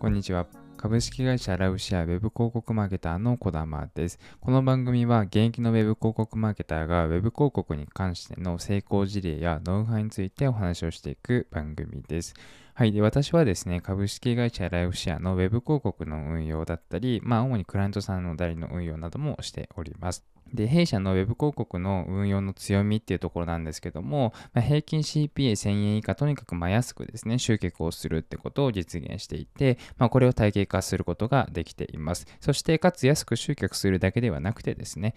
こんにちは。株式会社ラウシアウェブ広告マーケターの小玉です。この番組は現役のウェブ広告マーケターがウェブ広告に関しての成功事例やノウハウについてお話をしていく番組です。はい。で、私はですね、株式会社ライフシェアのウェブ広告の運用だったり、まあ、主にクライアントさんの代理の運用などもしております。で、弊社の Web 広告の運用の強みっていうところなんですけども、まあ、平均 CPA1000 円以下、とにかくま安くですね、集客をするってことを実現していて、まあ、これを体系化することができています。そして、かつ安く集客するだけではなくてですね、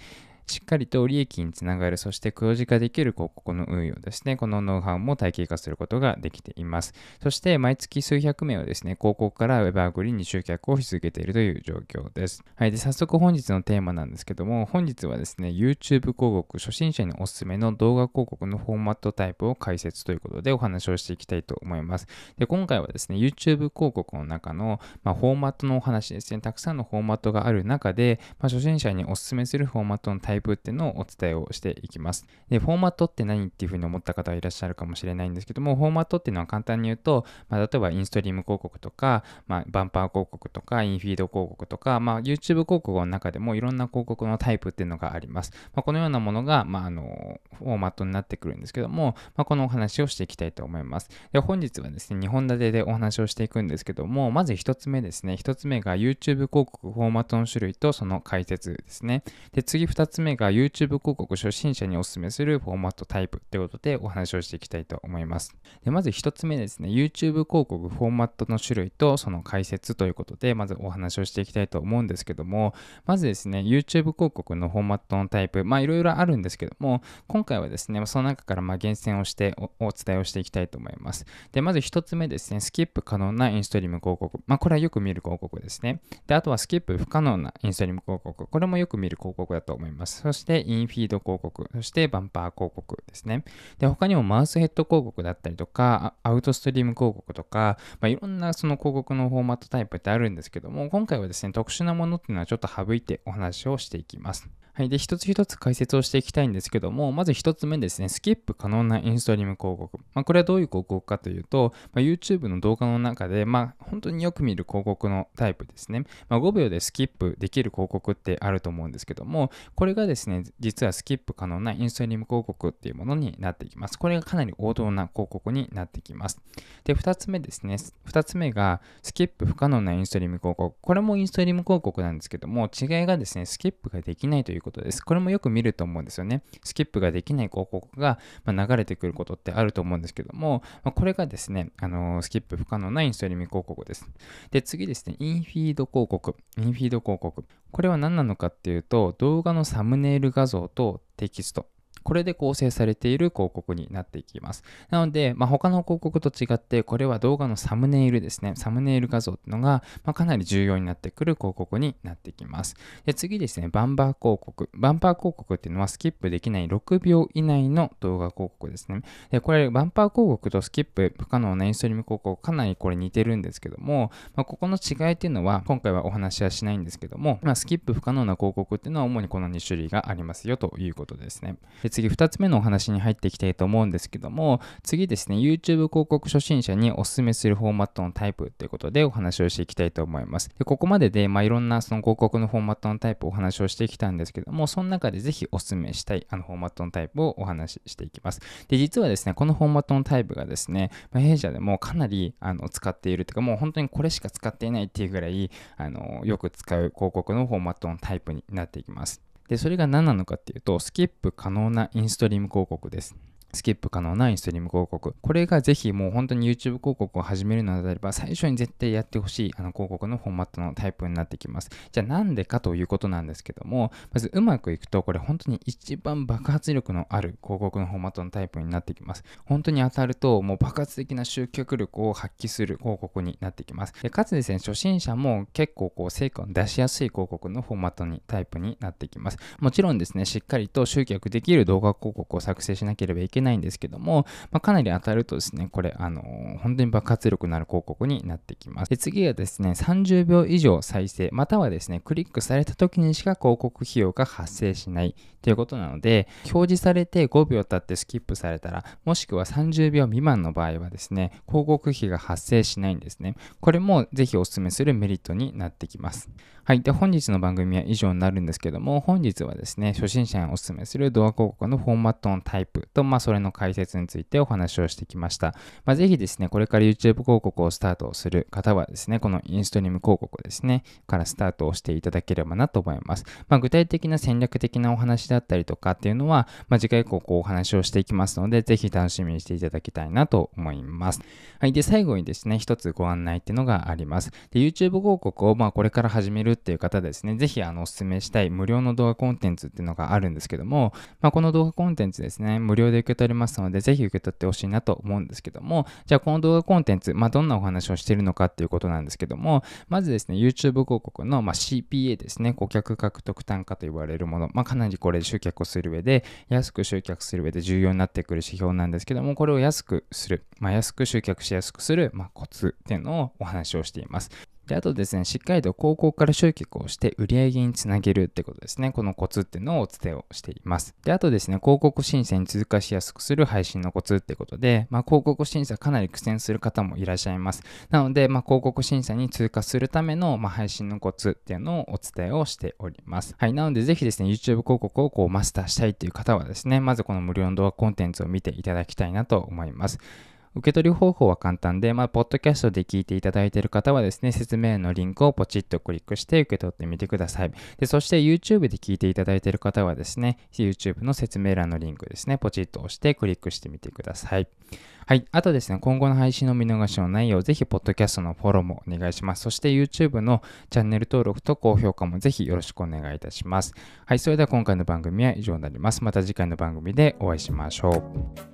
しっかりと利益につながる、そして黒字化できる広告の運用ですね。このノウハウも体系化することができています。そして毎月数百名をですね、広告から Web アグリに集客をし続けているという状況です。はい。で、早速本日のテーマなんですけども、本日はですね、YouTube 広告初心者におすすめの動画広告のフォーマットタイプを解説ということでお話をしていきたいと思います。で、今回はですね、YouTube 広告の中の、まあ、フォーマットのお話ですね、たくさんのフォーマットがある中で、まあ、初心者におすすめするフォーマットのタイプイプっていうのをお伝えをしていきます。で、フォーマットって何っていうふうに思った方はいらっしゃるかもしれないんですけども、フォーマットっていうのは簡単に言うと、まあ、例えばインストリーム広告とか、まあ、バンパー広告とか、インフィード広告とか、まあ、YouTube 広告の中でもいろんな広告のタイプっていうのがあります。まあ、このようなものが、まあ、あの、フォーマットになってくるんですけども、まあ、このお話をしていきたいと思います。で、本日はですね、2本立てでお話をしていくんですけども、まず1つ目ですね。1つ目が YouTube 広告フォーマットの種類とその解説ですね。で、次2つ目が YouTube 広告初心者におすすめするフォーマットタイプということでお話をしていきたいと思います。でまず1つ目ですね、YouTube 広告フォーマットの種類とその解説ということで、まずお話をしていきたいと思うんですけども、まずですね、YouTube 広告のフォーマットのタイプ、まあいろいろあるんですけども、今回はですね、その中からま厳選をしてお伝えをしていきたいと思います。で、まず1つ目ですね、スキップ可能なインストリーム広告。まあこれはよく見る広告ですね。で、あとはスキップ不可能なインストリーム広告。これもよく見る広告だと思います。そしてインフィード広告。そしてバンパー広告ですね。で、他にもマウスヘッド広告だったりとか、アウトストリーム広告とか、まあ、いろんなその広告のフォーマットタイプってあるんですけども、今回はですね、特殊なものっていうのはちょっと省いてお話をしていきます。はい。で、一つ一つ解説をしていきたいんですけども、まず一つ目ですね、スキップ可能なインストリーム広告。まあ、これはどういう広告かというと、まあ、YouTube の動画の中で、まあ、本当によく見る広告のタイプですね。まあ、5秒でスキップできる広告ってあると思うんですけども、これがですね、実はスキップ可能なインストリーム広告っていうものになってきます。これがかなり王道な広告になってきます。で、二つ目ですね。二つ目が、スキップ不可能なインストリーム広告。これもインストリーム広告なんですけども、違いがですね、スキップができないということです。これもよく見ると思うんですよね。スキップができない広告が、流れてくることってあると思うんですけども、これがですね、あのスキップ不可能なインストリーム広告です。で、次ですね、インフィード広告。インフィード広告。これは何なのかっていうと、動画のサムネイル画像とテキスト。これで構成されている広告になっていきます。なので、まあ、他の広告と違って、これは動画のサムネイルですね。サムネイル画像っていうのが、まあ、かなり重要になってくる広告になってきます。で次ですね、バンバー広告。バンパー広告っていうのはスキップできない6秒以内の動画広告ですね。でこれ、バンパー広告とスキップ不可能なインストリーム広告、かなりこれ似てるんですけども、まあ、ここの違いっていうのは、今回はお話はしないんですけども、まあ、スキップ不可能な広告っていうのは主にこの2種類がありますよということですね。で次、2つ目のお話に入っていきたいと思うんですけども、次ですね、YouTube 広告初心者におすすめするフォーマットのタイプということでお話をしていきたいと思います。でここまでで、まあ、いろんなその広告のフォーマットのタイプをお話をしてきたんですけども、その中でぜひおすすめしたいあのフォーマットのタイプをお話ししていきます。で、実はですね、このフォーマットのタイプがですね、まあ、弊社でもかなりあの使っているというか、もう本当にこれしか使っていないっていうぐらい、あのよく使う広告のフォーマットのタイプになっていきます。で、それが何なのかっていうと、スキップ可能なインストリーム広告です。スキップ可能なインストリーム広告。これがぜひもう本当に YouTube 広告を始めるのであれば、最初に絶対やってほしいあの広告のフォーマットのタイプになってきます。じゃあなんでかということなんですけども、まずうまくいくと、これ本当に一番爆発力のある広告のフォーマットのタイプになってきます。本当に当たると、もう爆発的な集客力を発揮する広告になってきます。でかつですね、初心者も結構こう成果を出しやすい広告のフォーマットにタイプになってきます。もちろんですね、しっかりと集客できる動画広告を作成しなければいけないないんですけども、まあ、かなり当たるとですね、これ、あのー、本当に爆発力のある広告になってきます。で次はですね、30秒以上再生、またはですね、クリックされた時にしか広告費用が発生しないということなので、表示されて5秒経ってスキップされたら、もしくは30秒未満の場合はですね、広告費が発生しないんですね。これもぜひお勧めするメリットになってきます。はい。で、本日の番組は以上になるんですけども、本日はですね、初心者にお勧めする動画広告のフォーマットのタイプと、まあ、それれの解説についてお話をしてきました。まあ、ぜひですね、これから YouTube 広告をスタートする方はですね、このインストリーム広告ですね、からスタートをしていただければなと思います。まあ、具体的な戦略的なお話だったりとかっていうのは、まあ、次回以降こうお話をしていきますので、ぜひ楽しみにしていただきたいなと思います。はい。で、最後にですね、一つご案内っていうのがあります。で、YouTube 広告をまあこれから始めるっていう方ですね、ぜひあのお勧めしたい無料の動画コンテンツっていうのがあるんですけども、まあ、この動画コンテンツですね、無料で受け取れますので、ぜひ受け取ってほしいなと思うんですけども、じゃあこの動画コンテンツ、まあ、どんなお話をしているのかっていうことなんですけども、まずですね、YouTube 広告の、まあ、CPA ですね、顧客獲得単価と言われるもの、まあ、かなりこれ集客をする上で、安く集客する上で重要になってくる指標なんですけども、これを安くする、まあ、安く集客しやすくする、ま、コツっていうのをお話をしています。で、あとですね、しっかりと高校から集客をして売上につなげるってことですね。このコツっていうのをお伝えをしています。で、あとですね、広告審査に通過しやすくする配信のコツってことで、まあ、広告審査かなり苦戦する方もいらっしゃいます。なので、まあ、広告審査に通過するための、まあ、配信のコツっていうのをお伝えをしております。はい。なので、ぜひですね、YouTube 広告をこうマスターしたいっていう方はですね、まずこの無料の動画コンテンツを見ていただきたいなと思います。受け取り方法は簡単で、まあ、ポッドキャストで聞いていただいている方はですね、説明のリンクをポチッとクリックして受け取ってみてください。で、そして YouTube で聞いていただいている方はですね、YouTube の説明欄のリンクですね、ポチッと押してクリックしてみてください。はい。あとですね、今後の配信の見逃しのないよう、ぜひ、ポッドキャストのフォローもお願いします。そして、YouTube のチャンネル登録と高評価もぜひよろしくお願いいたします。はい。それでは今回の番組は以上になります。また次回の番組でお会いしましょう。